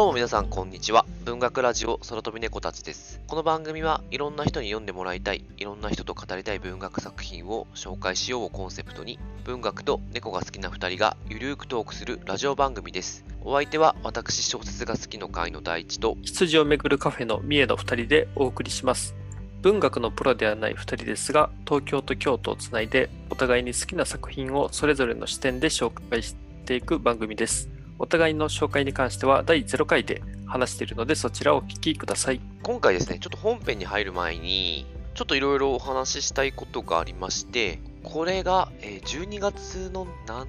どうも皆さんこんにちは。文学ラジオ空飛び猫たちです。この番組はいろんな人に読んでもらいたい、いろんな人と語りたい文学作品を紹介しようをコンセプトに、文学と猫が好きな2人がゆるーくトークするラジオ番組です。お相手は私小説が好きの会の第一と、羊をめぐるカフェの三重の2人でお送りします。文学のプロではない2人ですが、東京と京都をつないで、お互いに好きな作品をそれぞれの視点で紹介していく番組です。お互いの紹介に関しては第0回で話しているので、そちらをお聞きください。今回ですね、ちょっと本編に入る前に、ちょっといろいろお話ししたいことがありまして、これが、えー12月の7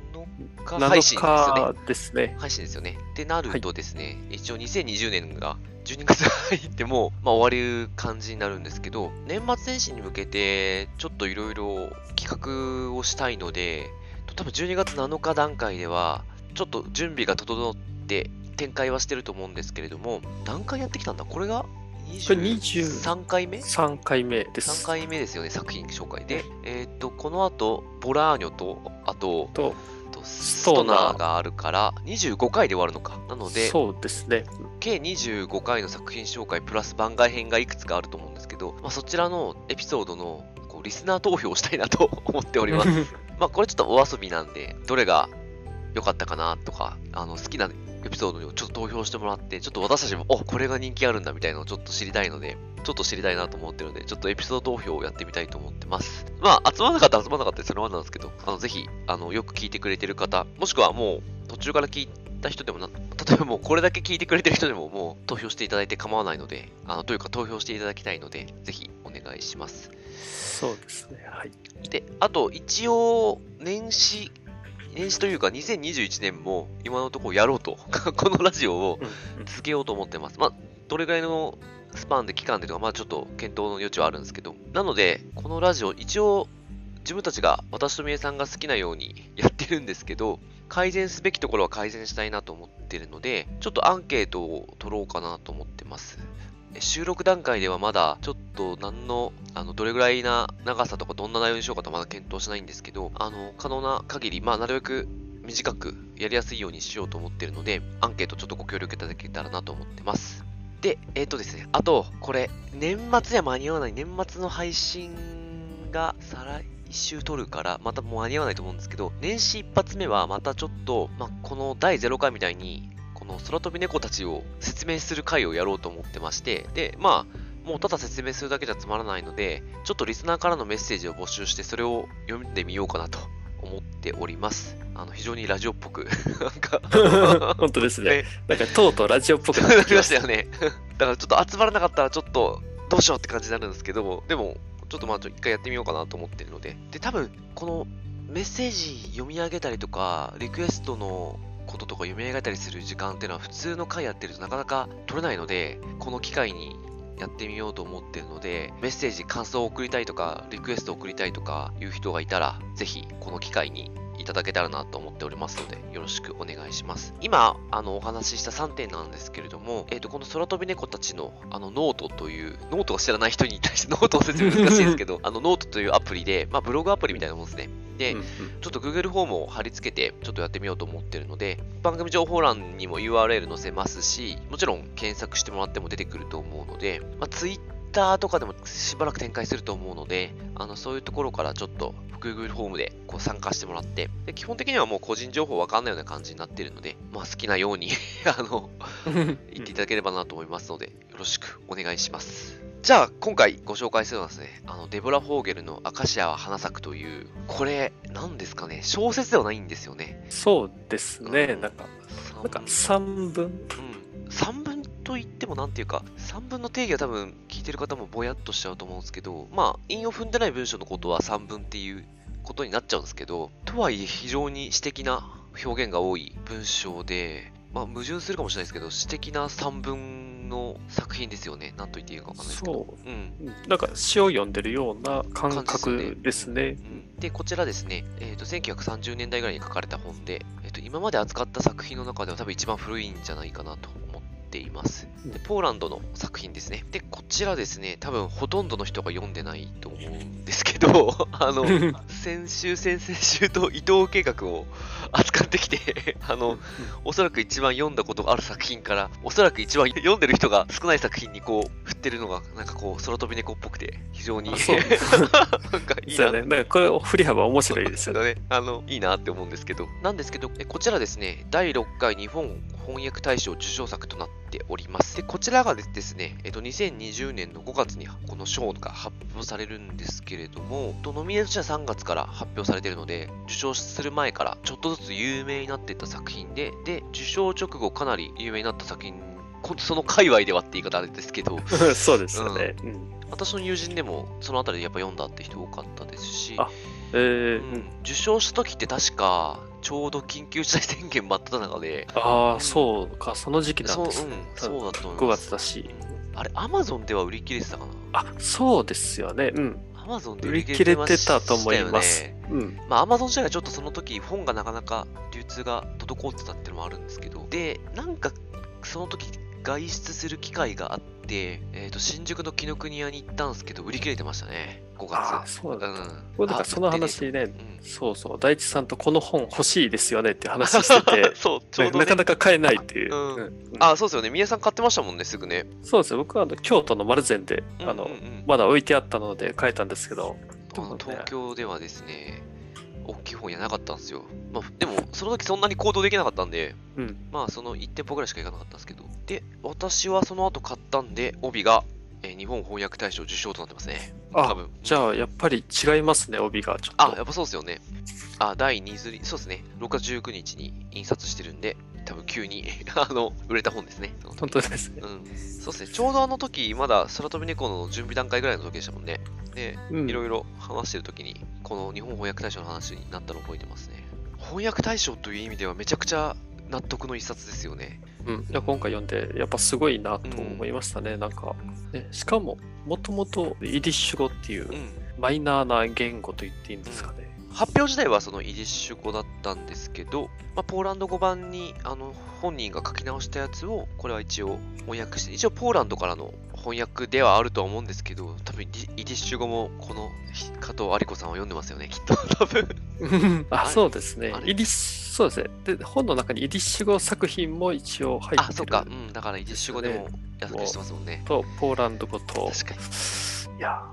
日配信ですよね。7日ですね。配信ですよね。ってなるとですね、一応2020年が12月入っても、まあ、終わる感じになるんですけど、年末年始に向けて、ちょっといろいろ企画をしたいので、多分12月7日段階では、ちょっと準備が整って展開はしてると思うんですけれども、何回やってきたんだ？これがこれ20 23回目？3回目で3す。回目ですよね、作品紹介で。えっ、と、この後、ボラーニョと、あと、ととストナーがあるから、25回で終わるのか。なので、そうですね。計25回の作品紹介プラス番外編がいくつかあると思うんですけど、まあ、そちらのエピソードのこうリスナー投票をしたいなと思っております。まあこれちょっとお遊びなんで、どれが良かったかなとか、あの好きなエピソードにちょっと投票してもらって、ちょっと私たちも、おこれが人気あるんだみたいなのをちょっと知りたいので、ちょっと知りたいなと思ってるので、ちょっとエピソード投票をやってみたいと思ってます。まあ、集まらなかったら集まらなかったらそのままなんですけど、あのぜひ、あの、よく聞いてくれてる方、もしくはもう途中から聞いた人でもな、例えばもうこれだけ聞いてくれてる人でももう投票していただいて構わないので、あの、というか投票していただきたいので、ぜひお願いします。そうですね。はい。で、あと、一応、年始、年始というか、2021年も今のところやろうと、このラジオを続けようと思ってます。まあ、どれぐらいのスパンで期間でとか、まあちょっと検討の余地はあるんですけど、なので、このラジオ、一応、自分たちが、私とみえさんが好きなように やってるんですけど、改善すべきところは改善したいなと思ってるので、ちょっとアンケートを取ろうかなと思ってます。収録段階ではまだちょっと何の、あの、どれぐらいな長さとかどんな内容にしようかとまだ検討しないんですけど、あの、可能な限り、まあなるべく短くやりやすいようにしようと思ってるので、アンケートちょっとご協力いただけたらなと思ってます。で、えっ、とですね、あと、これ、年末には間に合わない、年末の配信が再来週撮るから、またもう間に合わないと思うんですけど、年始一発目はまたちょっと、まあ、この第0回みたいに、の空飛び猫たちを説明する回をやろうと思ってまして、で、まあ、もうただ説明するだけじゃつまらないので、ちょっとリスナーからのメッセージを募集して、それを読んでみようかなと思っております。あの、非常にラジオっぽく、なんか、本当ですねね。なんかとうとうラジオっぽくなりなってきまし。たたよね。だからちょっと集まらなかったらちょっとどうしようって感じになるんですけど、でもちょっとまあちょっと一回やってみようかなと思ってるので。で、多分このメッセージ読み上げたりとか、リクエストのこととか読み上げたりする時間っていうのは普通の回やってるとなかなか取れないので、この機会にやってみようと思ってるので、メッセージ、感想を送りたいとか、リクエストを送りたいとかいう人がいたら、ぜひこの機会にいただけたらなと思っておりますので、よろしくお願いします。今、あの、お話しした3点なんですけれども、えっ、と、この空飛び猫たちの、あの、ノートという、ノートを知らない人に対してノートを説明難しいですけど、あの、ノートというアプリで、まあ、ブログアプリみたいなもんですね。で、うんうんちょっと Google フォームを貼り付けて、ちょっとやってみようと思ってるので、番組情報欄にも URL 載せますし、もちろん検索してもらっても出てくると思うので、まあ、Twitter とかでもしばらく展開すると思うので、あのそういうところからちょっと Google フォームでこう参加してもらってで、基本的にはもう個人情報わかんないような感じになってるので、まあ、好きなように あの 言っていただければなと思いますので、よろしくお願いします。じゃあ、今回ご紹介するのはですね、あの、デボラ・フォーゲルのアカシアは花咲くという、これ、何ですかね、小説ではないんですよね。そうですね。うんなんか、三なんか三分？うん。と言ってもなんていうか、三分の定義は多分聞いてる方もぼやっとしちゃうと思うんですけど、まあ、韻を踏んでない文章のことは三分っていうことになっちゃうんですけど、とはいえ非常に詩的な表現が多い文章で、まあ、矛盾するかもしれないですけど、詩的な三分の作品ですよね。なんと言っていいかわかんないですけど。そうん。うんなんか詩を読んでるような感覚ですね。で、こちらですね、えー、と1930年代ぐらいに書かれた本で、えー、と今まで扱った作品の中では多分一番古いんじゃないかなと思っっています。でポーランドの作品ですね。で、こちらですね、多分ほとんどの人が読んでないと思うんですけど、あの、先週、先々週と伊藤計画を扱ってきて、あの、おそらく一番読んだことがある作品から、おそらく一番読んでる人が少ない作品にこう、振ってるのが、なんかこう、空飛び猫っぽくて、非常に、あそう なんかいいなね。なんかこれ、振り幅面白いですよね。ね、あの、いいなって思うんですけど。なんですけど、えこちらですね、第6回日本翻訳大賞受賞作となっております。で、こちらがですね、えっと、2020年の5月にこの賞が発表されるんですけれども、とノミネート者3月から発表されているので、受賞する前からちょっとずつ有名になっていった作品で、で、受賞直後かなり有名になった作品、こその界隈ではって言い方あれですけど、そうですよね。うん私の友人でもそのあたりでやっぱ読んだって人多かったですし、あえーうん受賞した時って確かちょうど緊急事態宣言真っ只中で、ああ、そうか、その時期なんそう、うんそうだと思い5ます。月だし。あれ、アマゾンでは売り切れてたかな？あ、そうですよね。うん。アマゾンで売り切れてたと思います。うん。まあ、アマゾン自体がちょっとその時、本がなかなか流通が滞ってたっていうのもあるんですけど、で、なんか、その時、外出する機会があって、えっ、と、新宿の紀ノ国屋に行ったんですけど、売り切れてましたね、5月。ああ、そうだ。うん。これなんかその話ね、ね。そうそう、大地さんとこの本欲しいですよねって話してて。うん、、そう、ちょうど、ね、なかなか買えないっていう。うん。うん。あ、そうですよね。宮さん買ってましたもんね、すぐね。そうですよ、僕はあの京都の丸善で、あのうんうん。うんまだ置いてあったので買えたんですけど、あの東京ではですね、大きい本屋なかったんですよ。まあ、でも、その時そんなに行動できなかったんで、うんまあ、その1店舗ぐらいしか行かなかったんですけど。で、私はその後買ったんで、帯が、えー日本翻訳大賞受賞となってますね。多あ分。じゃあやっぱり違いますね、帯がちょっと。あ、やっぱそうですよね。あ、第2釣り、そうですね。6月19日に印刷してるんで、多分急に あの、売れた本ですね。本当ですね。うん。そうですね。ちょうどあの時、まだ空飛び猫の準備段階ぐらいの時でしたもんね。で、うんいろいろ話してる時に、この日本翻訳大賞の話になったのを覚えてますね。翻訳大賞という意味ではめちゃくちゃ納得の一冊ですよね。うん、いや今回読んで、やっぱすごいなと思いましたね。なんか、ね、しかも、もともとイディッシュ語っていううん。マイナーな言語と言っていいんですかね。発表自体はそのイディッシュ語だったんですけど、まあ、ポーランド語版にあの本人が書き直したやつを、これは一応翻訳して、一応ポーランドからの翻訳ではあるとは思うんですけど、多分イディッシュ語もこの加藤有子さんは読んでますよね、きっと。多分。あ、そうですねイディッシュ、そうですね。で、本の中にイディッシュ語作品も一応入ってる。あ、そっか。うん。だからイディッシュ語でもやってますもんね。と、ポーランド語と、確かに。いや、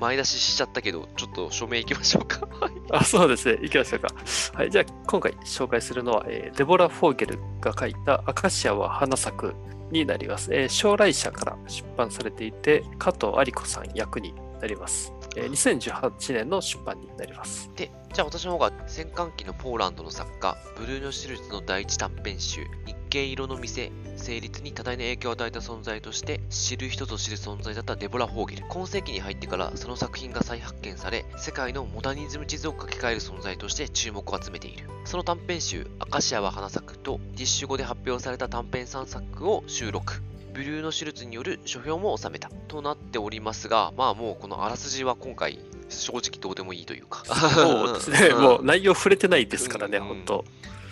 前出ししちゃったけど、ちょっと署名いきましょうか。あ、そうですね。いきましょうか。はい。じゃあ、今回紹介するのは、えーデボラ・フォーゲルが書いたアカシアは花咲くになります。えー将来社から出版されていて、加藤有子さん役になります。えー2018年の出版になります。で、じゃあ私の方が戦艦機のポーランドの作家、ブルーノ・シュルツの第一短編集、日系色の店、成立に多大な影響を与えた存在として、知る人ぞ知る存在だったデボラ・ホーゲル。今世紀に入ってからその作品が再発見され、世界のモダニズム地図を書き換える存在として注目を集めている。その短編集、アカシアは花咲くと、ディッシュ語で発表された短編3作を収録。ブルーノ・シュルツによる書評も収めたとなっておりますが、まあもうこのあらすじは今回正直どうでもいいというか。そうですね。んもう内容触れてないですからね、うん本当。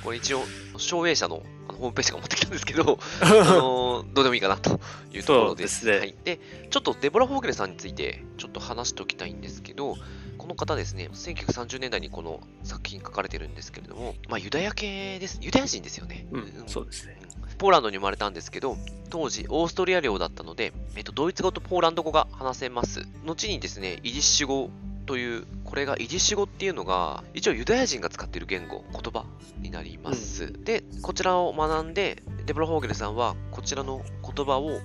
これ一応、照英社のあのホームページが持ってきたんですけど、あのーどうでもいいかなというところです。ですねはい、で、ちょっとデボラ・フォーゲルさんについてちょっと話しておきたいんですけど、この方ですね、1930年代にこの作品書かれてるんですけれども、まあユダヤ系です。ユダヤ人ですよね。うん、そうですね。ポーランドに生まれたんですけど、当時オーストリア領だったので、えっと、ドイツ語とポーランド語が話せます。後にですね、イディッシュ語という、これがイディッシュ語っていうのが、一応ユダヤ人が使っている言語、言葉になります。で、こちらを学んで、デブラ・ホーゲルさんは、こちらの言葉を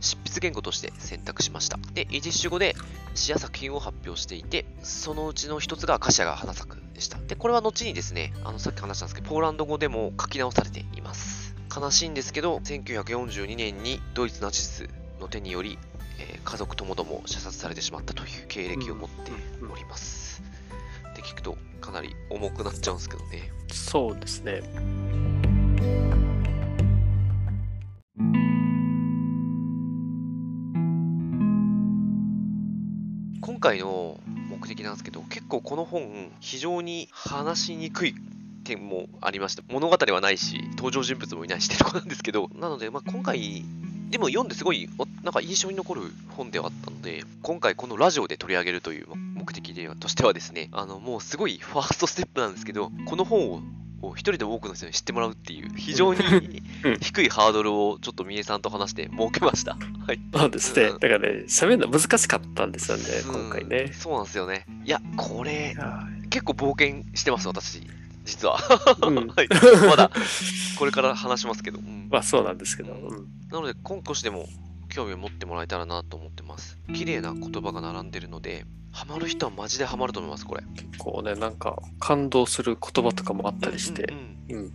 執筆言語として選択しました。で、イディッシュ語で詩や作品を発表していて、そのうちの一つがアカシアが花咲くでした。で、これは後にですね、あの、さっき話したんですけど、ポーランド語でも書き直されています。悲しいんですけど、1942年にドイツナチスの手により、えー家族ともども射殺されてしまったという経歴を持っております。って聞くと、かなり重くなっちゃうんですけどね。そうですね。今回の目的なんですけど、結構この本、非常に話しにくい点もありまして、物語はないし、登場人物もいないしってとこなんですけど、なので、まあ、今回でも読んですごいおなんか印象に残る本ではあったので、今回このラジオで取り上げるという目的ではとしてはですね、あのもうすごいファーストステップなんですけど、この本をを一人でも多くの人に知ってもらうっていう、非常にうん低いハードルをちょっと三重さんと話して設けました。はい。そうですね。うんだからね、喋るの難しかったんですよね、うん今回ね。そうなんですよね。いや、これ、は結構冒険してます、私。実は。うん はい。まだ、これから話しますけど。うんまあそうなんですけど。うんなので、今少しでも興味を持ってもらえたらなと思ってます。綺麗な言葉が並んでるので、ハマる人はマジでハマると思います、これ。結構ね、なんか感動する言葉とかもあったりしてうん。うんうん。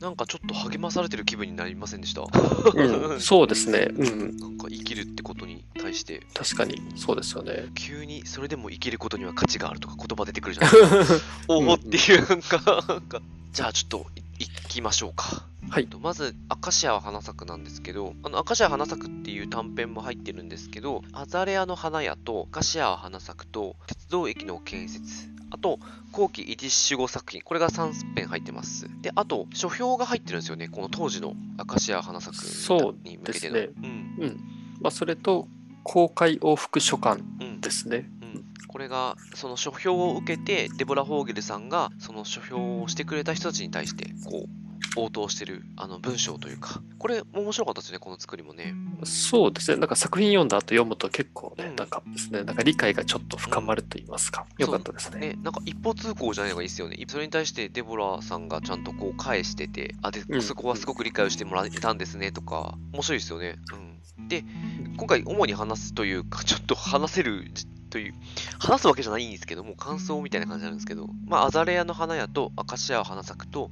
なんかちょっと励まされてる気分になりませんでした？うん、そうですね。うん。なんか生きるってことに対して、確かに、そうですよね。急にそれでも生きることには価値があるとか言葉出てくるじゃないですか。おおっていう、なんか、なんかじゃあちょっとい行きましょうか。はい。まず、アカシアは花咲くなんですけど、あの、アカシアは花咲くっていう短編も入ってるんですけど、アザレアの花屋と、アカシアは花咲くと、鉄道駅の建設、あと、後期イディッシュ語作品、これが3編入ってます。で、あと、書評が入ってるんですよね、この当時のアカシアは花咲くそうに向けての。ですうん。まあそれと、公開往復書簡うん。ですね。うんこれがその書評を受けてデボラ・ホーゲルさんがその書評をしてくれた人たちに対してこう応答してるあの文章というか。これ面白かったですねこの作りもね。そうですね。なんか作品読んだ後読むと結構ね、うん。なんかですね、なんか理解がちょっと深まると言いますか。よかったですね。ねなんか一方通行じゃないのがいいですよね。それに対してデボラさんがちゃんとこう返しててあでうん。そこはすごく理解をしてもらえたんですねとか面白いですよね。うん。で今回主に話すというかちょっと話せるじという。話すわけじゃないんですけども感想みたいな感じなんですけどまあアザレアの花屋とアカシアは花咲くと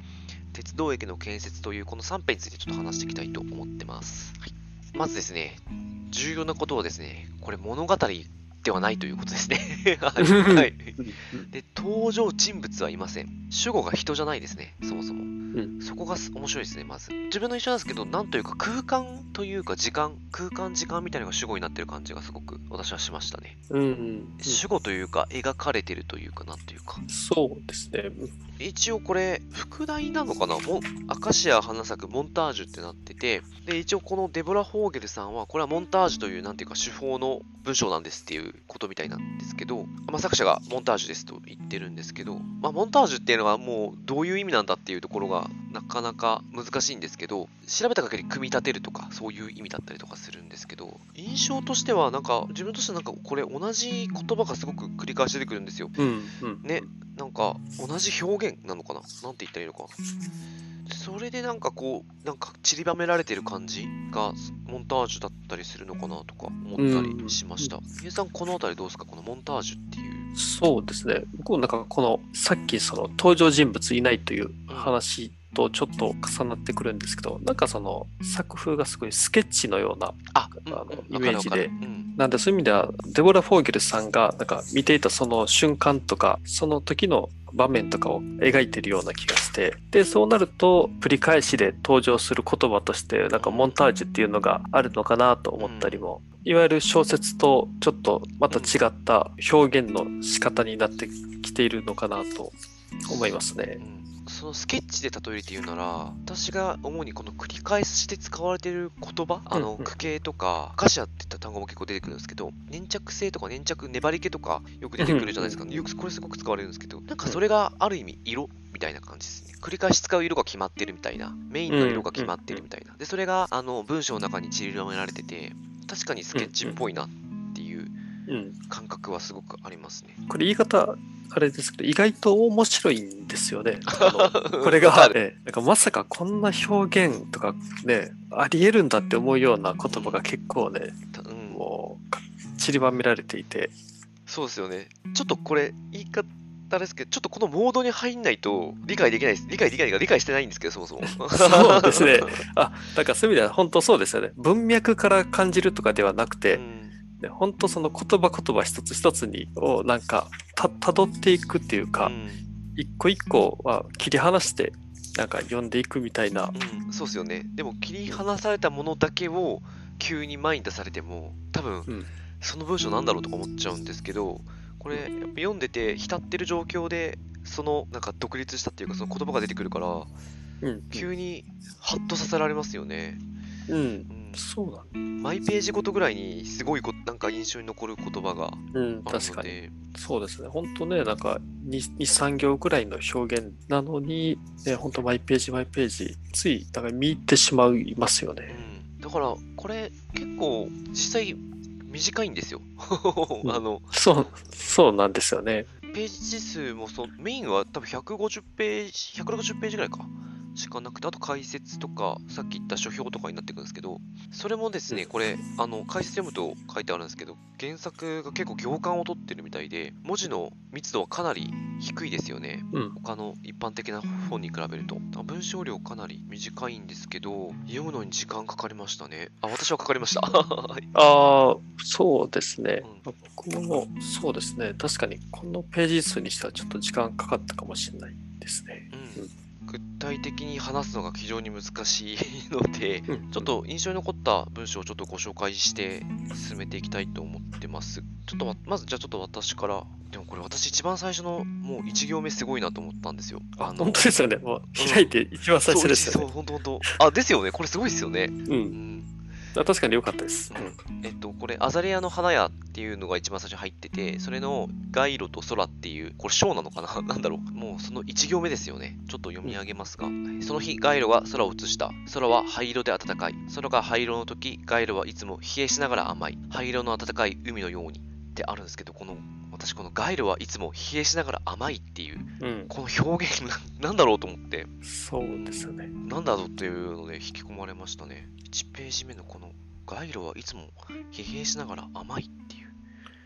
鉄道駅の建設というこの3編についてちょっと話していきたいと思ってます、はい、まずですね重要なことはですねこれ物語ではないということですね。はい、で登場人物はいません。主語が人じゃないですね。そもそも。うん。そこがす面白いですねまず。自分の印象なんですけどなんというか空間というか時間。空間時間みたいなのが主語になってる感じがすごく私はしましたね。うんうん主語というか描かれてるというかなんというか。そうですね。一応これ副題なのかな？アカシア花咲くモンタージュってなってて。で一応このデボラ・ホーゲルさんはこれはモンタージュというなんていうか手法の文章なんですっていうことみたいなんですけど、まあ、作者がモンタージュですと言ってるんですけど、まあ、モンタージュっていうのはもうどういう意味なんだっていうところがなかなか難しいんですけど調べた限り組み立てるとかそういう意味だったりとかするんですけど印象としてはなんか自分としてはなんかこれ同じ言葉がすごく繰り返し出てくるんですようんうん。ね、なんか同じ表現なのかな？なんて言ったらいいのか。それでなんかこう、なんか散りばめられてる感じがモンタージュだったりするのかなとか思ったりしました。ゆうさん、このあたりどうですか？このモンタージュっていう。そうですね。僕もなんかこのさっきその登場人物いないという話とちょっと重なってくるんですけど、なんかその作風がすごいスケッチのような、あ、あのうんイメージで。うん。なんでそういう意味ではデボラ・フォーゲルさんがなんか見ていたその瞬間とか、その時の場面とかを描いてるような気がして、で、そうなると繰り返しで登場する言葉として、なんかモンタージュっていうのがあるのかなと思ったりも、いわゆる小説とちょっとまた違った表現の仕方になってきているのかなと思いますね。う。んそのスケッチで例えるというなら、私が主にこの繰り返しで使われている言葉、あの、句形とか、カシアって言った単語も結構出てくるんですけど、粘着性とか粘着、粘り気とかよく出てくるじゃないですか。うんよくこれすごく使われるんですけど、なんかそれがある意味色みたいな感じですね。繰り返し使う色が決まってるみたいな、メインの色が決まってるみたいな。で、それがあの文章の中に散りばめられてて、確かにスケッチっぽいなって。感覚はすごくありますね。これ言い方、あれですけど、意外と面白いんですよね。あのこれがわか、るええなんかまさかこんな表現とかね、ありえるんだって思うような言葉が結構ね、たうん、もうか散りばめられていて、そうですよね。ちょっとこれ、言い方ですけど、ちょっとこのモードに入んないと理解できないです。理解できないか理解してないんですけど、そもそも。そうですね。あ、だからそういう意味では本当そうですよね。文脈から感じるとかではなくて、うんね本当その言葉言葉一つ一つにをなんかた辿っていくっていうか、うん一個一個は切り離してなんか読んでいくみたいな、うん、そうですよね。でも切り離されたものだけを急に前に出されても、多分うんその文章なんだろうとか思っちゃうんですけど、これ、やっぱ読んでて浸ってる状況で、そのなんか独立したっていうか、その言葉が出てくるから、うん急にハッとさせられますよね。うんうんそうなんマイページごとぐらいにすごいこなんか印象に残る言葉がうん、確かに。そうですね。本当ね、なんか2、2 3行ぐらいの表現なのに、ね、本当マイページ、マイページ、つい、だから見入ってしまいますようね。ん、だからこれ結構実際短いんですよ。うん あのそう、そうなんですよね。ページ数もそメインは多分150ページ、160ページぐらいか。しかなくて、あと解説とか、さっき言った書評とかになってくるんですけど、それもですね、うんこれ、あの、解説読むと書いてあるんですけど、原作が結構行間を取ってるみたいで、文字の密度はかなり低いですよね。うん。他の一般的な本に比べると。文章量かなり短いんですけど、読むのに時間かかりましたね。あ、私はかかりました。は いああ、そうですね。う僕も、そうですね。確かに、このページ数にしてはちょっと時間かかったかもしれないですね。うん具体的に話すのが非常に難しいので、うん、ちょっと印象に残った文章をちょっとご紹介して進めていきたいと思ってます。ちょっとわまずじゃあちょっと私から、でもこれ私一番最初のもう1行目すごいなと思ったんですよ。あ、の本当ですよね。開いて一番最初ですよそう、ね。本当本当。あ、ですよね。これすごいですよね。う。うんん。あ確かに良かったです。えっと、これ、アザレアの花屋っていうのが一番最初に入ってて、それの街路と空っていう、これ章なのかな？なんだろう。もうその1行目ですよね。ちょっと読み上げますが。その日、街路が空を映した。空は灰色で暖かい。空が灰色の時、街路はいつも冷えしながら甘い。灰色の暖かい海のように。ってあるんですけど、この、私この街路はいつも冷えしながら甘いっていう、うん。この表現な、なんだろうと思って、そうですよね。なんだろうっていうので引き込まれましたね。1ページ目のこの、街路はいつも疲弊しながら甘いっていう。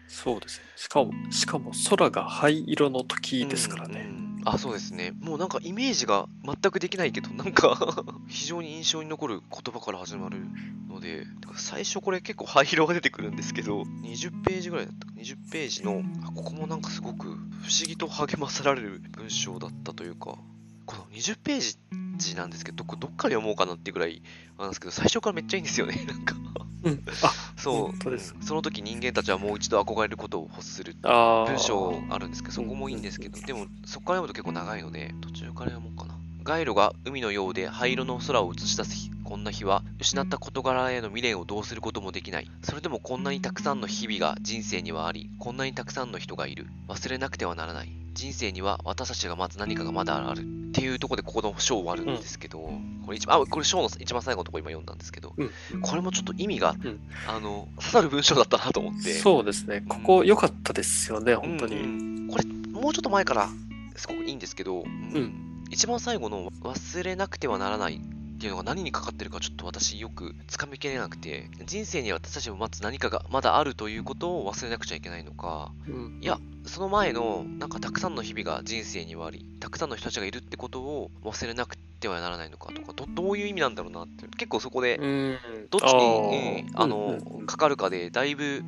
そうですね。しかも、しかも空が灰色の時ですからね。うんうんあ、そうですね。もうなんかイメージが全くできないけど、なんか 非常に印象に残る言葉から始まるので、最初これ結構灰色が出てくるんですけど、20ページぐらいだったか、20ページの、あここもなんかすごく不思議と励まされる文章だったというか、この20ページなんですけど、どっから読もうかなってぐらいなんですけど、最初からめっちゃいいんですよね。なんかうん。あ、そう、その時人間たちはもう一度憧れることを欲する文章あるんですけど、そこもいいんですけど、でもそこから読むと結構長いので、途中から読もうかな。街路が海のようで灰色の空を映し出す日こんな日は、失った事柄への未練をどうすることもできない。それでもこんなにたくさんの日々が人生にはあり、こんなにたくさんの人がいる。忘れなくてはならない。人生には私たちがまず何かがまだある。っていうところでここの章終わるんですけど、これ一番、あ、これ章の一番最後のところ今読んだんですけど、うん。これもちょっと意味が、うんあの、刺さる文章だったなと思って。そうですね。ここ良かったですよね、本当に。うんうんこれ、もうちょっと前からすごくいいんですけど、うんうん一番最後の忘れなくてはならないっていうのが何にかかってるかちょっと私よくつかみきれなくて、人生には私たちも待つ何かがまだあるということを忘れなくちゃいけないのか、うん。いや、その前のなんかたくさんの日々が人生にはあり、たくさんの人たちがいるってことを忘れなくてはならないのかとか、どどういう意味なんだろうなって、結構そこでうん。どっちに、うんあの、かかるかでだいぶ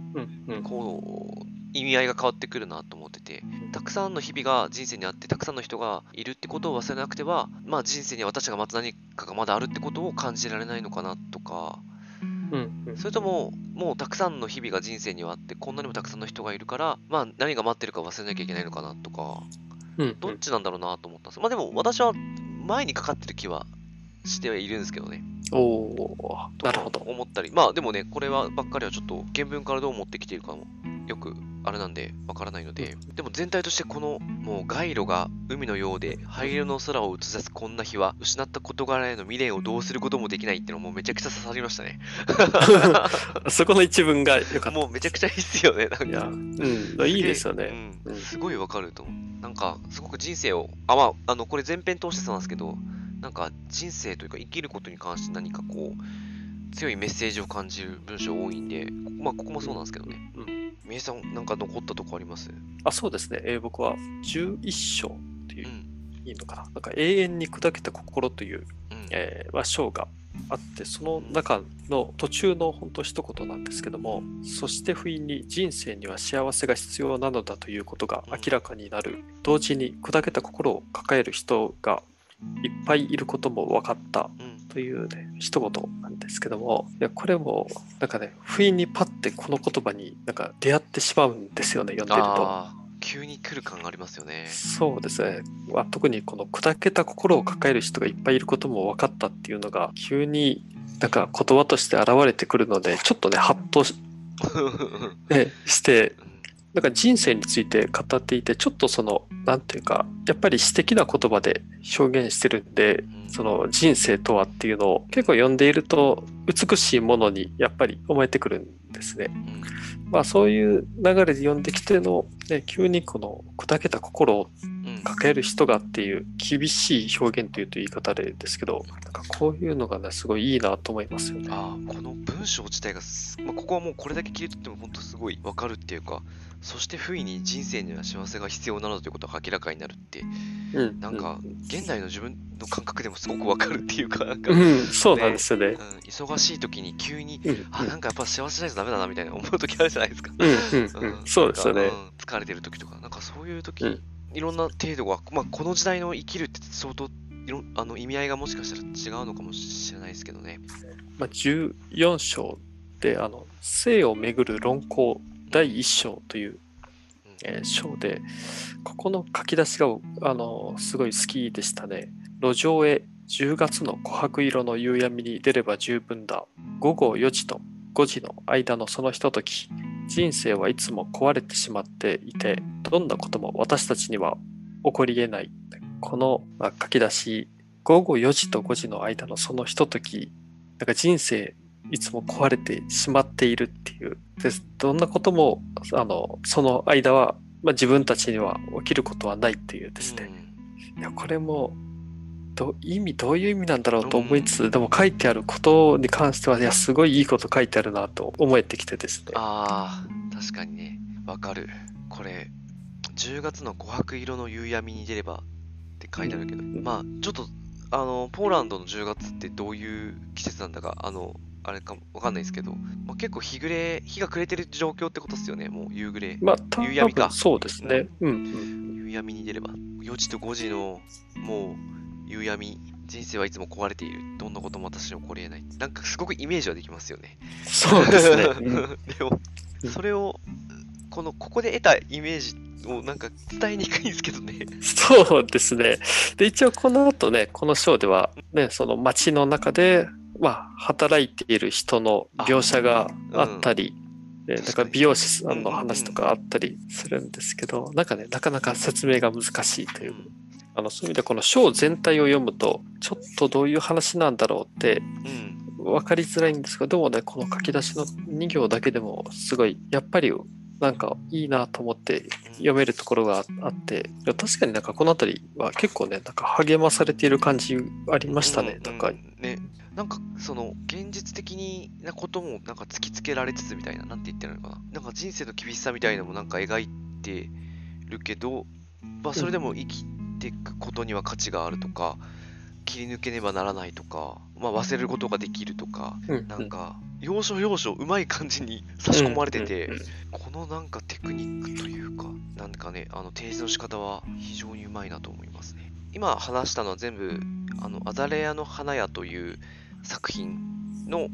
こう、意味合いが変わってくるなと思ってて、たくさんの日々が人生にあって、たくさんの人がいるってことを忘れなくては、まあ人生には私が待つ何かがまだあるってことを感じられないのかなとか、うんうんそれとも、もうたくさんの日々が人生にはあって、こんなにもたくさんの人がいるから、まあ何が待ってるか忘れなきゃいけないのかなとか、うんどっちなんだろうなと思ったんです。まあでも私は前にかかってる気はしてはいるんですけどね。おなるほど。思ったり。まあでもね、これはばっかりはちょっと原文からどう持ってきているかもよくあれなんでわからないので、でも全体としてこのもう街路が海のようで灰色の空を映し出すこんな日は失った事柄への未練をどうすることもできないっていうのもめちゃくちゃ刺さりましたね。そこの一文が良かっもうめちゃくちゃいいっすよね。なんた。いうん、いいですよね。うんうんすごいわかると思う。なんか、すごく人生を、あ、まあ、あの、これ前編通してそうなんですけど、なんか人生というか生きることに関して何かこう、強いメッセージを感じる文章多いんで、こまあ、ここもそうなんですけどね。うんみえさん、なんか残ったとこあります？あ、そうですね。えー僕は11章っていうう、ん。いいのかな。なんか永遠に砕けた心という、うん。えーまあ、章があって、その中の途中の本当一言なんですけども、そして不意に人生には幸せが必要なのだということが明らかになる。同時に砕けた心を抱える人がいっぱいいることも分かった。うん。というね、一言なんですけども、いやこれも、なんかね、不意にパッてこの言葉になんか出会ってしまうんですよね、読んでると。急に来る感がありますよね。そうですね。まあ特にこの砕けた心を抱える人がいっぱいいることも分かったっていうのが、急になんか言葉として現れてくるので、ちょっとね、ハッとし, ね、して、なんか人生について語っていて、ちょっとその、なんていうか、やっぱり詩的な言葉で表現してるんで、その人生とはっていうのを結構読んでいると、美しいものにやっぱり思えてくるんですね。まあそういう流れで読んできての、ね、急にこの砕けた心をうん抱える人がっていう厳しい表現というと言い方でですけど、なんかこういうのがね、すごいいいなと思いますよね。ああこの文章自体がす、まあ、ここはもうこれだけ切り取っても本当すごいわかるっていうかそして不意に人生には幸せが必要なのだということが明らかになるってうん。なんか現代の自分の感覚でもすごくわかるっていうかなんか、ううんん、そうなんですよね。忙しい時に急にうん、あなんかやっぱ幸せじゃないとダメだなみたいな思う時あるじゃないですか。うん、うん、うん、そうですよね。疲れてる時とか。なんかそういう時、うん。いろんな程度が、まあ、この時代の生きるって相当いろあの意味合いがもしかしたら違うのかもしれないですけどね。まあ、14章で、あの、性をめぐる論考第1章という、えー章で、ここの書き出しが、あの、すごい好きでしたね。路上へ10月の琥珀色の夕闇に出れば十分だ。午後4時と5時の間のそのひととき、人生はいつも壊れてしまっていて、どんなことも私たちには起こり得ない。このまあ書き出し、午後4時と5時の間のそのひととき、なんか人生いつも壊れてしまっているっていう。でどんなことも、あの、その間は、まあ、自分たちには起きることはないっていうですね。いや、これも、ど意味、どういう意味なんだろうと思いつつ、でも書いてあることに関しては、いや、すごいいいこと書いてあるなと思えてきてですね。ああ、確かにね、わかる。これ、10月の琥珀色の夕闇に出ればって書いてあるけど、んまあ、ちょっと、あの、ポーランドの10月ってどういう季節なんだか、あの、あれかもわかんないですけど、まあ、結構日暮れ、日が暮れてる状況ってことですよね、もう夕暮れ。まあ、多夕闇か分そうですね。うん、うん。夕闇に出れば、4時と5時の、もう、夕闇、人生はいつも壊れている。どんなことも私に起こり得ない。なんかすごくイメージはできますよね。そうですね。うんでも、それを、この、ここで得たイメージをなんか伝えにくいんですけどね。そうですね。で、一応この後ね、この章では、ね、その街の中で、まあ、働いている人の描写があったり、でだから美容師さんの話とかあったりするんですけど、なんかね、なかなか説明が難しいという。あのそういう意味でこの章全体を読むと、ちょっとどういう話なんだろうってうん。分かりづらいんですけど、でもね、この書き出しの2行だけでも、すごい、やっぱり、なんかいいなと思って読めるところがあって、いや確かになんかこの辺りは結構ね、なんか励まされている感じありましたね。うんなんか、ね、なんかその現実的なこともなんか突きつけられつつみたいな、なんて言ってるのかな。なんか人生の厳しさみたいなのもなんか描いてるけど、まあそれでも生きていくことには価値があるとか、切り抜けねばならないとか、まあ忘れることができるとか、うんなんか要所要所うまい感じに差し込まれてて、このなんかテクニックというか、なんかね、あの提示の仕方は非常にうまいなと思いますね。今話したのは全部、あの、アザレアの花屋という作品の、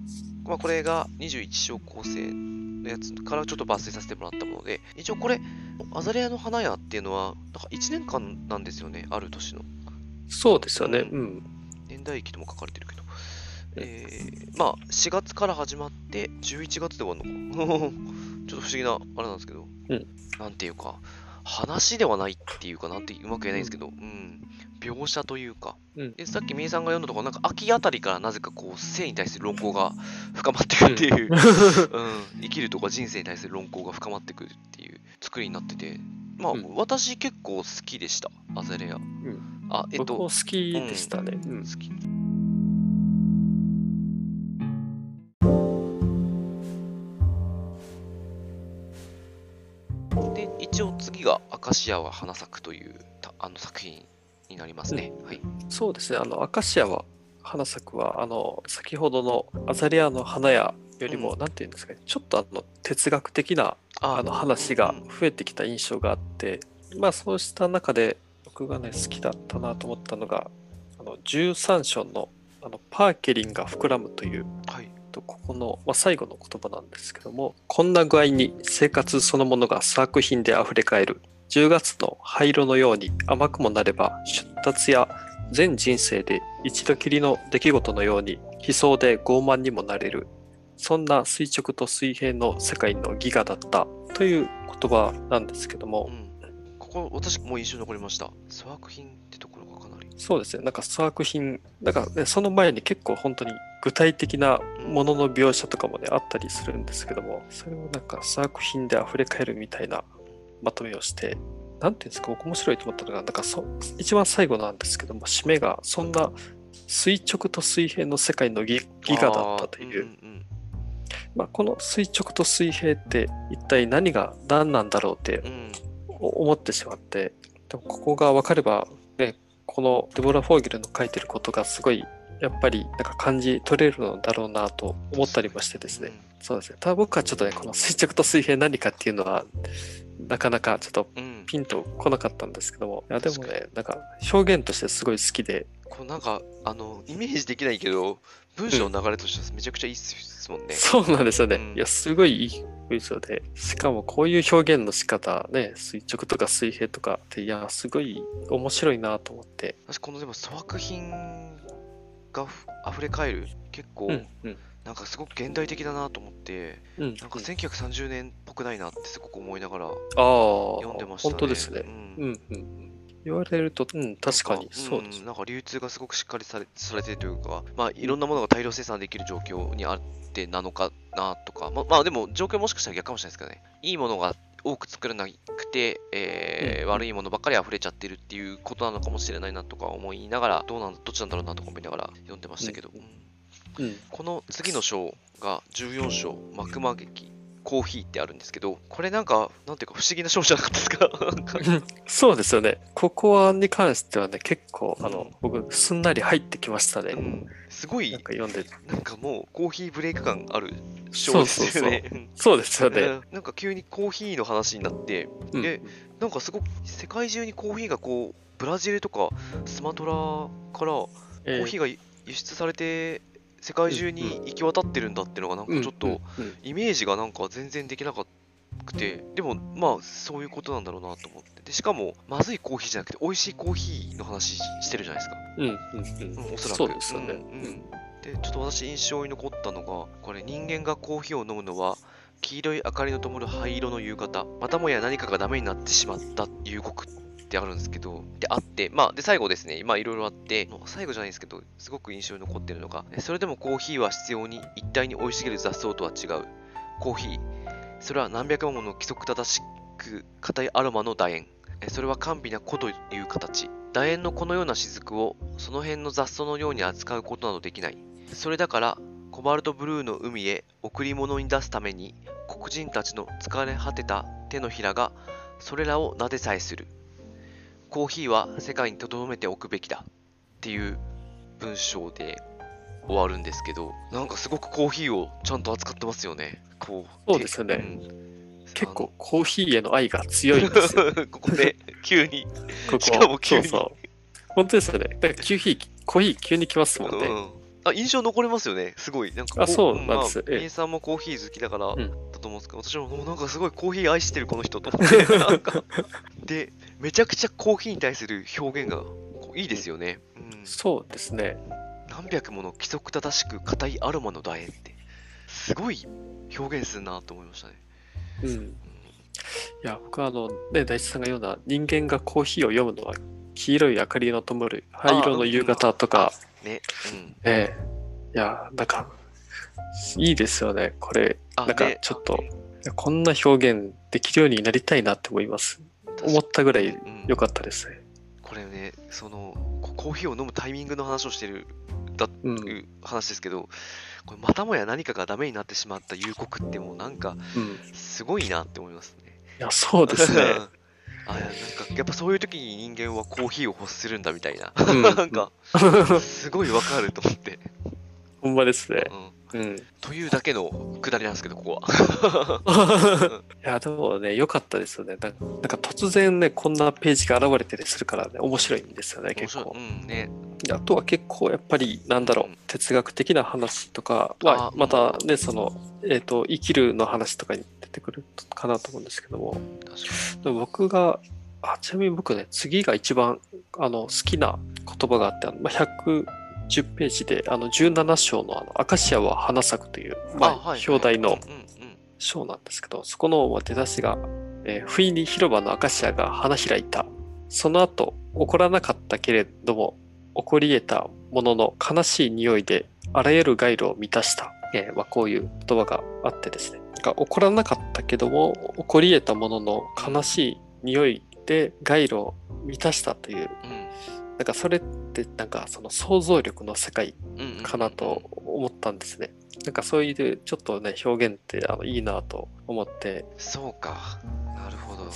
まあ、これが21章構成のやつからちょっと抜粋させてもらったもので、一応これ、アザレアの花屋っていうのは、なんか1年間なんですよね、ある年の。そうですよね。うん。年代記とも書かれてるけど。えー、まあ、4月から始まって、11月で終わるのかな ちょっと不思議な、あれなんですけど、うんなんていうか、話ではないっていうか、なんてうまく言えないんですけど、うん、描写というか、うん。でさっきみえさんが読んだところ、なんか秋あたりからなぜかこう、性に対する論考が深まってくるっていう、うん、生きるとか人生に対する論考が深まってくるっていう作りになってて、まあ、うん。私結構好きでした、アゼレア。あ、えっと、好きでしたね。うん。好き。次が「アカシアは花咲く」というたあの作品になりますね。はい。そうですね。あの、アカシアは、花咲くは、あの、先ほどのアザレアの花屋よりも、うんなんていうんですかね、ちょっとあの、哲学的なあの話がうん増えてきた印象があって、まあそうした中で僕がね好きだったなと思ったのがあの13章のあのパーケリンが膨らむというはい。とここの、まあ、最後の言葉なんですけどもこんな具合に生活そのものが作品であふれかえる10月の灰色のように甘くもなれば出立や全人生で一度きりの出来事のように悲壮で傲慢にもなれるそんな垂直と水平の世界のギガだったという言葉なんですけども、うん。ここ、私もう印象に残りました。粗悪品そうですねなんか粗悪品なんか、ね、その前に結構本当に具体的なものの描写とかもねあったりするんですけどもそれをなんか粗悪品で溢れ返るみたいなまとめをしてなんていうんですか僕面白いと思ったのがなんかそ一番最後なんですけども締めがそんな垂直と水平の世界のギギガだったという、まあ、この垂直と水平って一体何が何なんだろうって思ってしまってでもここが分かれば、ね、このデボラ・フォーゲルの書いてることがすごいやっぱりなんか感じ取れるのだろうなと思ったりもしてですね、そうですね。ただ僕はちょっとねこの 垂直と水平何かっていうのはなかなかちょっとうん。うんピンと来なかったんですけども。いやでもねなんか表現としてすごい好きで。こうなんか、あの、イメージできないけど、文章の流れとしてはめちゃくちゃいいっすもんね。そうなんですよね。うんいや、すごいいい文章で、しかもこういう表現の仕方、ね、垂直とか水平とかって、いや、すごい面白いなと思って。私、このでも粗悪品がふ溢れ返る、結構、うん、うん、なんかすごく現代的だなと思って、うん。なんか1930年っぽくないなってすごく思いながらああ、読んでましたね。本当ですねう。んうん、うん。言われると、うん、確かに、そうですん。なんか流通がすごくしっかりされされてるというか、まあいろんなものが大量生産できる状況にあってなのかなとか、ままあでも状況もしかしたら逆かもしれないですけどね、いいものが多く作らなくて、えーうん悪いものばっかり溢れちゃってるっていうことなのかもしれないなとか思いながら、どうなんどっちなんだろうなとか思いながら読んでましたけど、うんうん。この次の章が14章、幕間劇。コーヒーってあるんですけど、これなんか、なんていうか不思議な章じゃなかったですか？そうですよね。ここはに関してはね、結構、あのうん、僕、すんなり入ってきましたね。うんすごいなんか読んで。なんかもうコーヒーブレイク感ある章ですよね。うんそうですよね。うんなんか急にコーヒーの話になって、うんでなんかすごく世界中にコーヒーがこう、ブラジルとかスマトラからコえーヒーが輸出されて世界中に行き渡ってるんだっていうのがなんかちょっとイメージがなんか全然できなかくて、でもまあそういうことなんだろうなと思って。で、しかもまずいコーヒーじゃなくて美味しいコーヒーの話してるじゃないですか。うんうんうんうんおそらく。そうですよね。うんうんで、ちょっと私印象に残ったのが、これ人間がコーヒーを飲むのは、黄色い明かりの灯る灰色の夕方、またもや何かがダメになってしまった夕刻ってあるんですけど、で、あって、まあ、で、最後ですね、まあ、いろいろあって、最後じゃないんですけど、すごく印象に残ってるのが、それでもコーヒーは必要に一体に生い茂る雑草とは違う。コーヒー、それは何百万もの規則正しく硬いアロマの楕円。それは甘美な子という形。楕円のこのような雫をその辺の雑草のように扱うことなどできない。それだから、コバルトブルーの海へ贈り物に出すために、黒人たちの疲れ果てた手のひらが、それらを撫でさえする。コーヒーは世界に留めておくべきだ。っていう文章で終わるんですけど、なんかすごくコーヒーをちゃんと扱ってますよね。こう。そうですよねん結構コーヒーへの愛が強いんですよ。ここで急に。ここしかも急にそうそう。本当ですよね。だからコーヒー、コーヒー急に来ますもんね。うんあ印象残りますよね、すごい。なんかこあそうなんですまあ、さんもコーヒー好きだからんだと思うんですけど、私ももうなんかすごいコーヒー愛してるこの人と思って。で、めちゃくちゃコーヒーに対する表現がいいですよね。うん、そうですね。何百もの規則正しく硬いアロマの楕円って、すごい表現するなと思いましたね。うん。いや、僕はあの、ね、大地さんが言うような人間がコーヒーを読むのは黄色い明かりの灯る灰色の夕方とか、ね。うん。ええいや、なんか、いいですよね。これ、あなんかねちょっと、こんな表現できるようになりたいなって思います。思ったぐらいうん良かったですね。これね、そのココーヒーを飲むタイミングの話をしてるだってうん。いう話ですけど、これまたもや何かがダメになってしまった夕刻ってもうなんかうん。すごいなって思いますね。いや、そうですね。あなんかやっぱそういう時に人間はコーヒーを欲するんだみたいな。うん なんかすごいわかると思って、ほんまですね。うん。うん。いというだけのくだりなんですけど、ここは。や、でもね、良かったですよね。ななんか突然ね、こんなページが現れたりするからね、面白いんですよね、面結構。うんね。であとは結構やっぱりなんだろう、うん哲学的な話とかはあまたねその、えー、と生きるの話とかに出てくるかなと思うんですけどもでも僕があちなみに僕ね、次が一番あの好きな言葉があって、あのまあ、110ページであの17章のあの「アカシアは花咲く」という、まあはい表題の章なんですけど、そこのまあ出だしが、えー不意に広場のアカシアが花開いた。その後、起こらなかったけれども、起こり得たものの悲しい匂いであらゆる街路を満たした。えーまあ、こういう言葉があってですね。なんか起こらなかったけども、起こり得たものの悲しい匂いで街路を満たしたという、うんなんかそれってなんかその想像力の世界かなと思ったんですね。なんかそういうちょっとね表現ってあのいいなと思って。そうか。なるほど。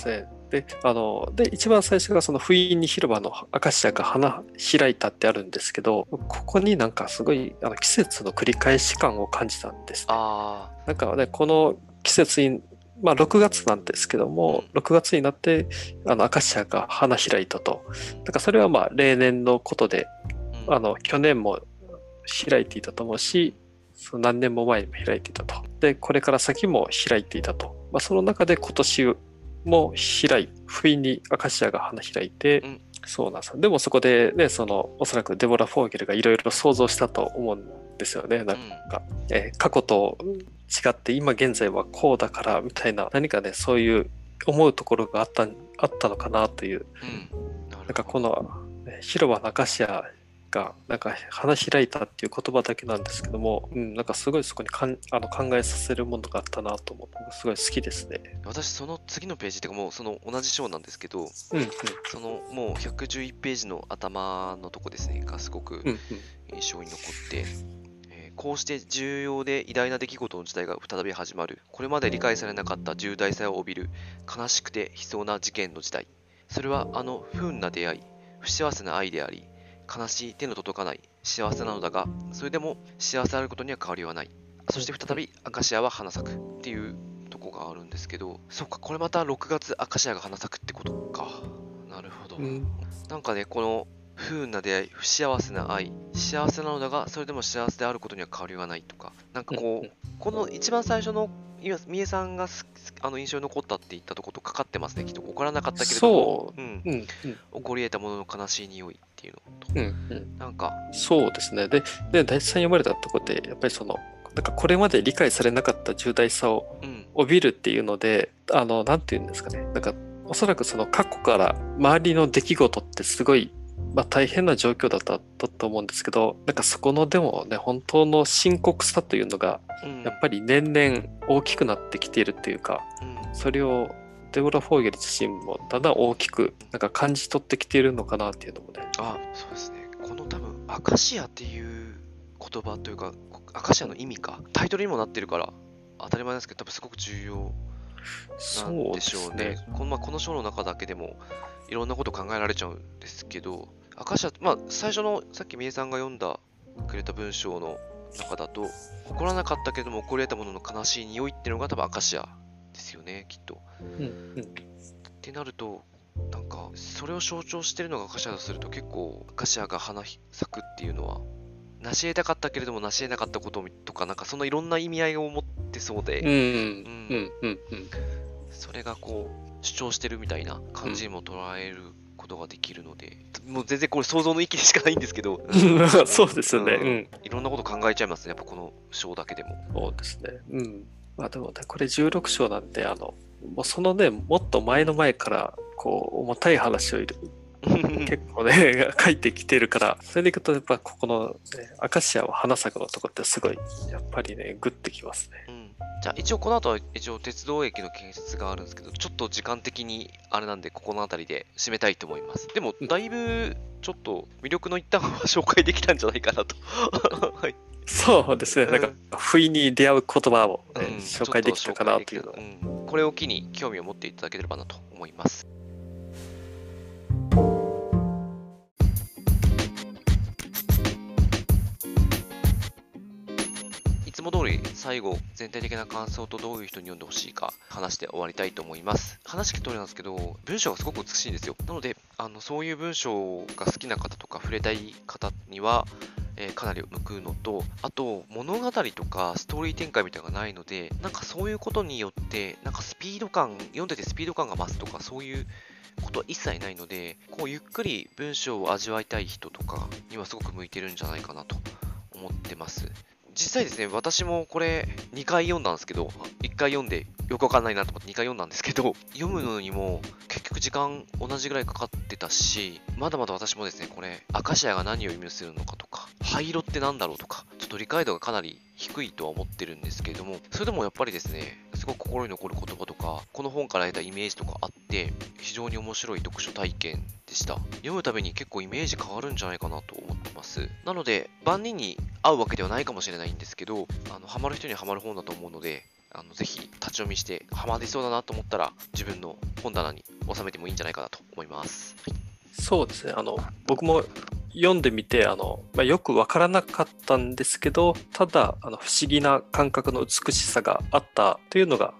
であので一番最初がその不意に広場のアカシアが花開いたってあるんですけどここになんかすごいあの季節の繰り返し感を感じたんです、ね。あなんかねこの季節にまあ6月なんですけども、6月になってあのアカシアが花開いたと。なんかそれはまあ例年のことであ、の去年も開いていたと思うしその何年も前にも開いていたと。でこれから先も開いていたと、まあ、その中で今年も開い不意にアカシアが花開いて、うん。そうなんですよ。でもそこでねそのおそらくデボラ・フォーゲルがいろいろ想像したと思うんですよねなんか、えー過去と違って今現在はこうだからみたいな何かねそういう思うところがあったあったのかなといううん。ななんかこのね広場のアカシアがなんか花開いたっていう言葉だけなんですけども、うん、なんかすごいそこにかんあの考えさせるものがあったなと思ってすごい好きですね。私その次のページっていうかもうその同じ章なんですけどうんうん。そのもう111ページの頭のとこですねがすごくうんうん。印象に残って、えーこうして重要で偉大な出来事の時代が再び始まる。これまで理解されなかった重大さを帯びる悲しくて悲壮な事件の時代。それはあの不運な出会い不幸せな愛であり悲しい手の届かない幸せなのだがそれでも幸せであることには変わりはない。そして再びアカシアは花咲く。っていうとこがあるんですけどそっかこれまた6月アカシアが花咲くってことか。なるほど、うん。なんかね、この不運な出会い、不幸せな愛、幸せなのだが、それでも幸せであることには変わりはないとか、なんかこうんう、この一番最初の、今、みえさんがすあの印象に残ったって言ったとことかかってますね、きっと。起こらなかったけれども、そう。うん、うんうん。起こり得たものの悲しい匂いっていうのと、うんうん。なんか、そうですね。で、で大地さん読まれたところでやっぱりそのなんかこれまで理解されなかった重大さをうん、帯びるっていうのであのなんて言うんですかね。なんかおそらくその過去から周りの出来事ってすごい、まあ、大変な状況だっただと思うんですけどなんかそこのでもね本当の深刻さというのがうん、やっぱり年々大きくなってきているというかうん、それをデボラ・フォーゲル自身もだんだん大きくなんか感じ取ってきているのかなっていうのもね。あ、そうですね。この多分、アカシアっていう言葉というか、アカシアの意味か、タイトルにもなってるから、当たり前ですけど、多分すごく重要なんででしょうすねね。このまあ、この章の中だけでもいろんなこと考えられちゃうんですけど、アカシア、まあ、最初のさっきみえさんが読んだくれた文章の中だと、起こらなかったけども起こり得たものの悲しい匂いっていうのが多分アカシアですよね、きっと。うんうん。ってなると、なんか、それを象徴してるのがアカシアだとすると、結構、アカシアが花咲くっていうのは、成し得たかったけれども成し得なかったこととか、なんかそのいろんな意味合いを持ってそうで、うんうんうん。うん。それがこう主張してるみたいな感じにも捉えることができるので、もう全然これ想像の域でしかないんですけど、うん そうですよね。ううんん。いろんなこと考えちゃいますね、やっぱこの章だけでも。そうですね。うん。まあでもね、これ16章なんで、あの、もうそのね、もっと前の前から、こう、重たい話をいる 結構ね、書いてきてるから、それでいくと、やっぱここの、ね、アカシアは花咲くのとこってすごい、やっぱりね、グッてきますね。うんじゃあ一応この後は一応鉄道駅の建設があるんですけど、ちょっと時間的にあれなんで、ここの辺りで締めたいと思います。でも、だいぶちょっと魅力の一端は紹介できたんじゃないかなと。はいそうですね。うんなんか、不意に出会う言葉を、ねうん紹介できたかなっていうのうんこれを機に興味を持っていただければなと思います。最後全体的な感想とどういう人に読んでほしいか話して終わりたいと思います話聞く通りなんですけど文章がすごく美しいんですよなのであのそういう文章が好きな方とか触れたい方にはえーかなり向くのと、あと物語とかストーリー展開みたいなのがないので、なんかそういうことによって、なんかスピード感、読んでてスピード感が増すとか、そういうことは一切ないので、こうゆっくり文章を味わいたい人とかにはすごく向いてるんじゃないかなと思ってます。実際ですね、私もこれ2回読んだんですけど、1回読んでよくわかんないなと思って2回読んだんですけど、読むのにも結局時間同じぐらいかかってたし、まだまだ私もですね、これ、アカシアが何を意味するのかとか、灰色って何だろうとか、ちょっと理解度がかなり低いとは思ってるんですけれども、それでもやっぱりですね、すごく心に残る言葉とか、この本から得たイメージとかあって、非常に面白い読書体験でした。読むたびに結構イメージ変わるんじゃないかなと思ってます。なので、万人に合うわけではないかもしれないんですけど、あのハマる人にはハマる本だと思うので、あのぜひ立ち読みしてハマりそうだなと思ったら自分の本棚に収めてもいいんじゃないかなと思います。そうですね。あの、僕も読んでみて、あの、まあ、よくわからなかったんですけど、ただ、あの、不思議な感覚の美しさがあったというのが、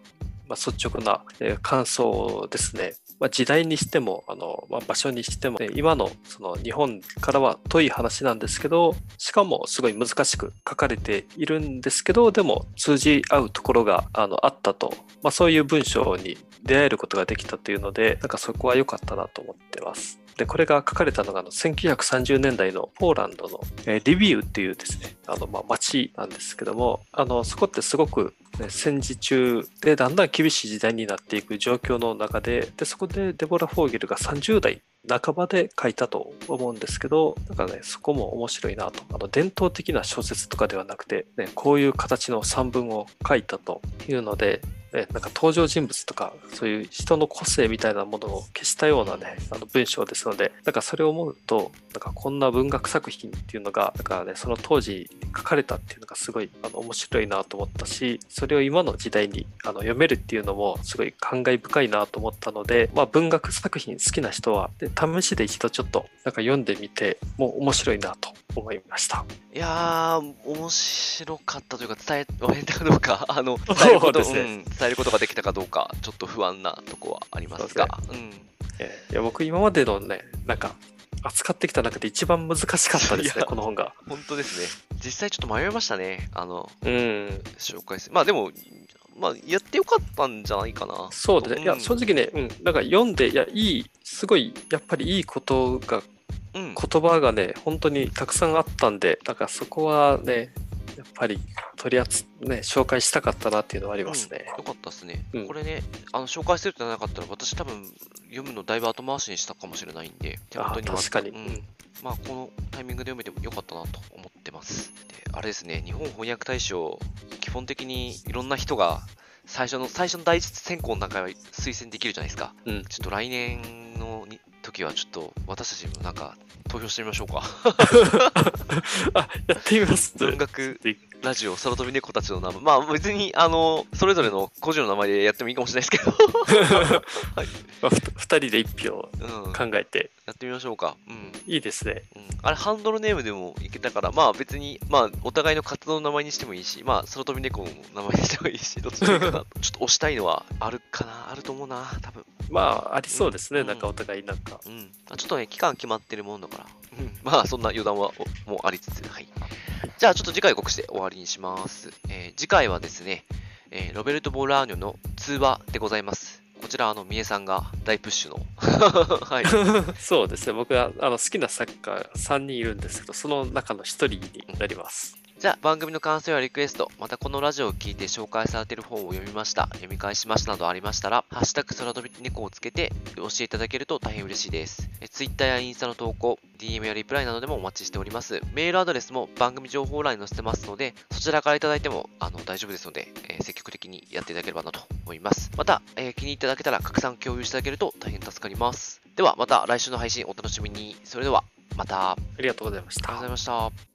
まあ、率直な、えー感想ですね。まあ、時代にしても、あの、まあ、場所にしても、ね今のその日本からは遠い話なんですけど、しかもすごい難しく書かれているんですけど、でも通じ合うところがあのあったと、まあ、そういう文章に出会えることができたというので、なんかそこは良かったなと思ってます。で、これが書かれたのがあの1930年代のポーランドの、えーリビウっていうですね、あのまあ町なんですけども、あのそこってすごく、ね、戦時中でだんだん厳しい時代になっていく状況の中で、でそこでデボラ・フォーゲルが30代半ばで書いたと思うんですけど、だかね、そこも面白いなと。あの伝統的な小説とかではなくて、ね、こういう形の散文を書いたというので、ね、なんか登場人物とかそういう人の個性みたいなものを消したようなねあの文章ですのでなんかそれを思うとなんかこんな文学作品っていうのがだかねその当時書かれたっていうのがすごいあの面白いなと思ったしそれを今の時代にあの読めるっていうのもすごい感慨深いなと思ったので、まあ、文学作品好きな人はで試しで一度ちょっとなんか読んでみても面白いなと思いました。いやー、面白かったというか、伝えられたかどうか、あの、伝えること、ねうん、伝えることができたかどうか、ちょっと不安なとこはありますが、いや僕今までのねなんか扱ってきた中で一番難しかったですねこの本が。本当ですね。実際ちょっと迷いましたね。あの、うん紹介する。まあでも、まあ、やってよかったんじゃないかな。そうですね。いや、うん正直ね、うん、なんか読んで、いや、いい、すごい、やっぱりいいことが、うん。言葉がね、本当にたくさんあったんで、だからそこはね、やっぱり取り扱ね、紹介したかったなっていうのはありますね。うんよかったですね、うんこれね、あの紹介するってなかったら、私多分読むのだいぶ後回しにしたかもしれないんで、手元にあ確かに。ううんんまあ、このタイミングで読めてもよかったなと思ってます。で、あれですね、日本翻訳大賞、基本的にいろんな人が最初の、最初の第一選考の中は推薦できるじゃないですか。うんちょっと来年のに時はちょっと私たちもなんか投票してみましょうか。あ、やってみます。文学でラジオ、空飛び猫たちの名前。まあ別に、あの、それぞれの個人の名前でやってもいいかもしれないですけど、まあ、ふ二人で一票うん、考えて、やってみましょうか。うん。いいですね。うん、あれ、ハンドルネームでもいけたから、まあ別に、まあお互いの活動の名前にしてもいいし、まあ空飛び猫の名前にしてもいいし、どっちでもいいかな。ちょっと押したいのはあるかな、あると思うな、多分。まあ、ありそうですね。うんなんかお互いなんか。うん。あちょっとね、期間決まってるもんだから。うん。まあそんな余談はおもうありつつ、はい。じゃあちょっと次回告知で終わわりにします。えー次回はですね、えーロベルト・ボラーニョの通話でございます。こちら、あの、三重さんが大プッシュの。はい。そうですね。僕はあの好きなサッカー3人いるんですけど、その中の1人になります。じゃあ番組の感想やリクエスト、またこのラジオを聞いて紹介されている本を読みました、読み返しましたなどありましたら、ハッシュタグ空飛び猫をつけて教えていただけると大変嬉しいです。え Twitter やインスタの投稿、DM やリプライなどでもお待ちしております。メールアドレスも番組情報欄に載せてますので、そちらからいただいてもあの大丈夫ですので、えー積極的にやっていただければなと思います。また、えー気に入っていただけたら拡散共有していただけると大変助かります。ではまた来週の配信お楽しみに。それではまた。ありありがとうございましたがとうござい。ました。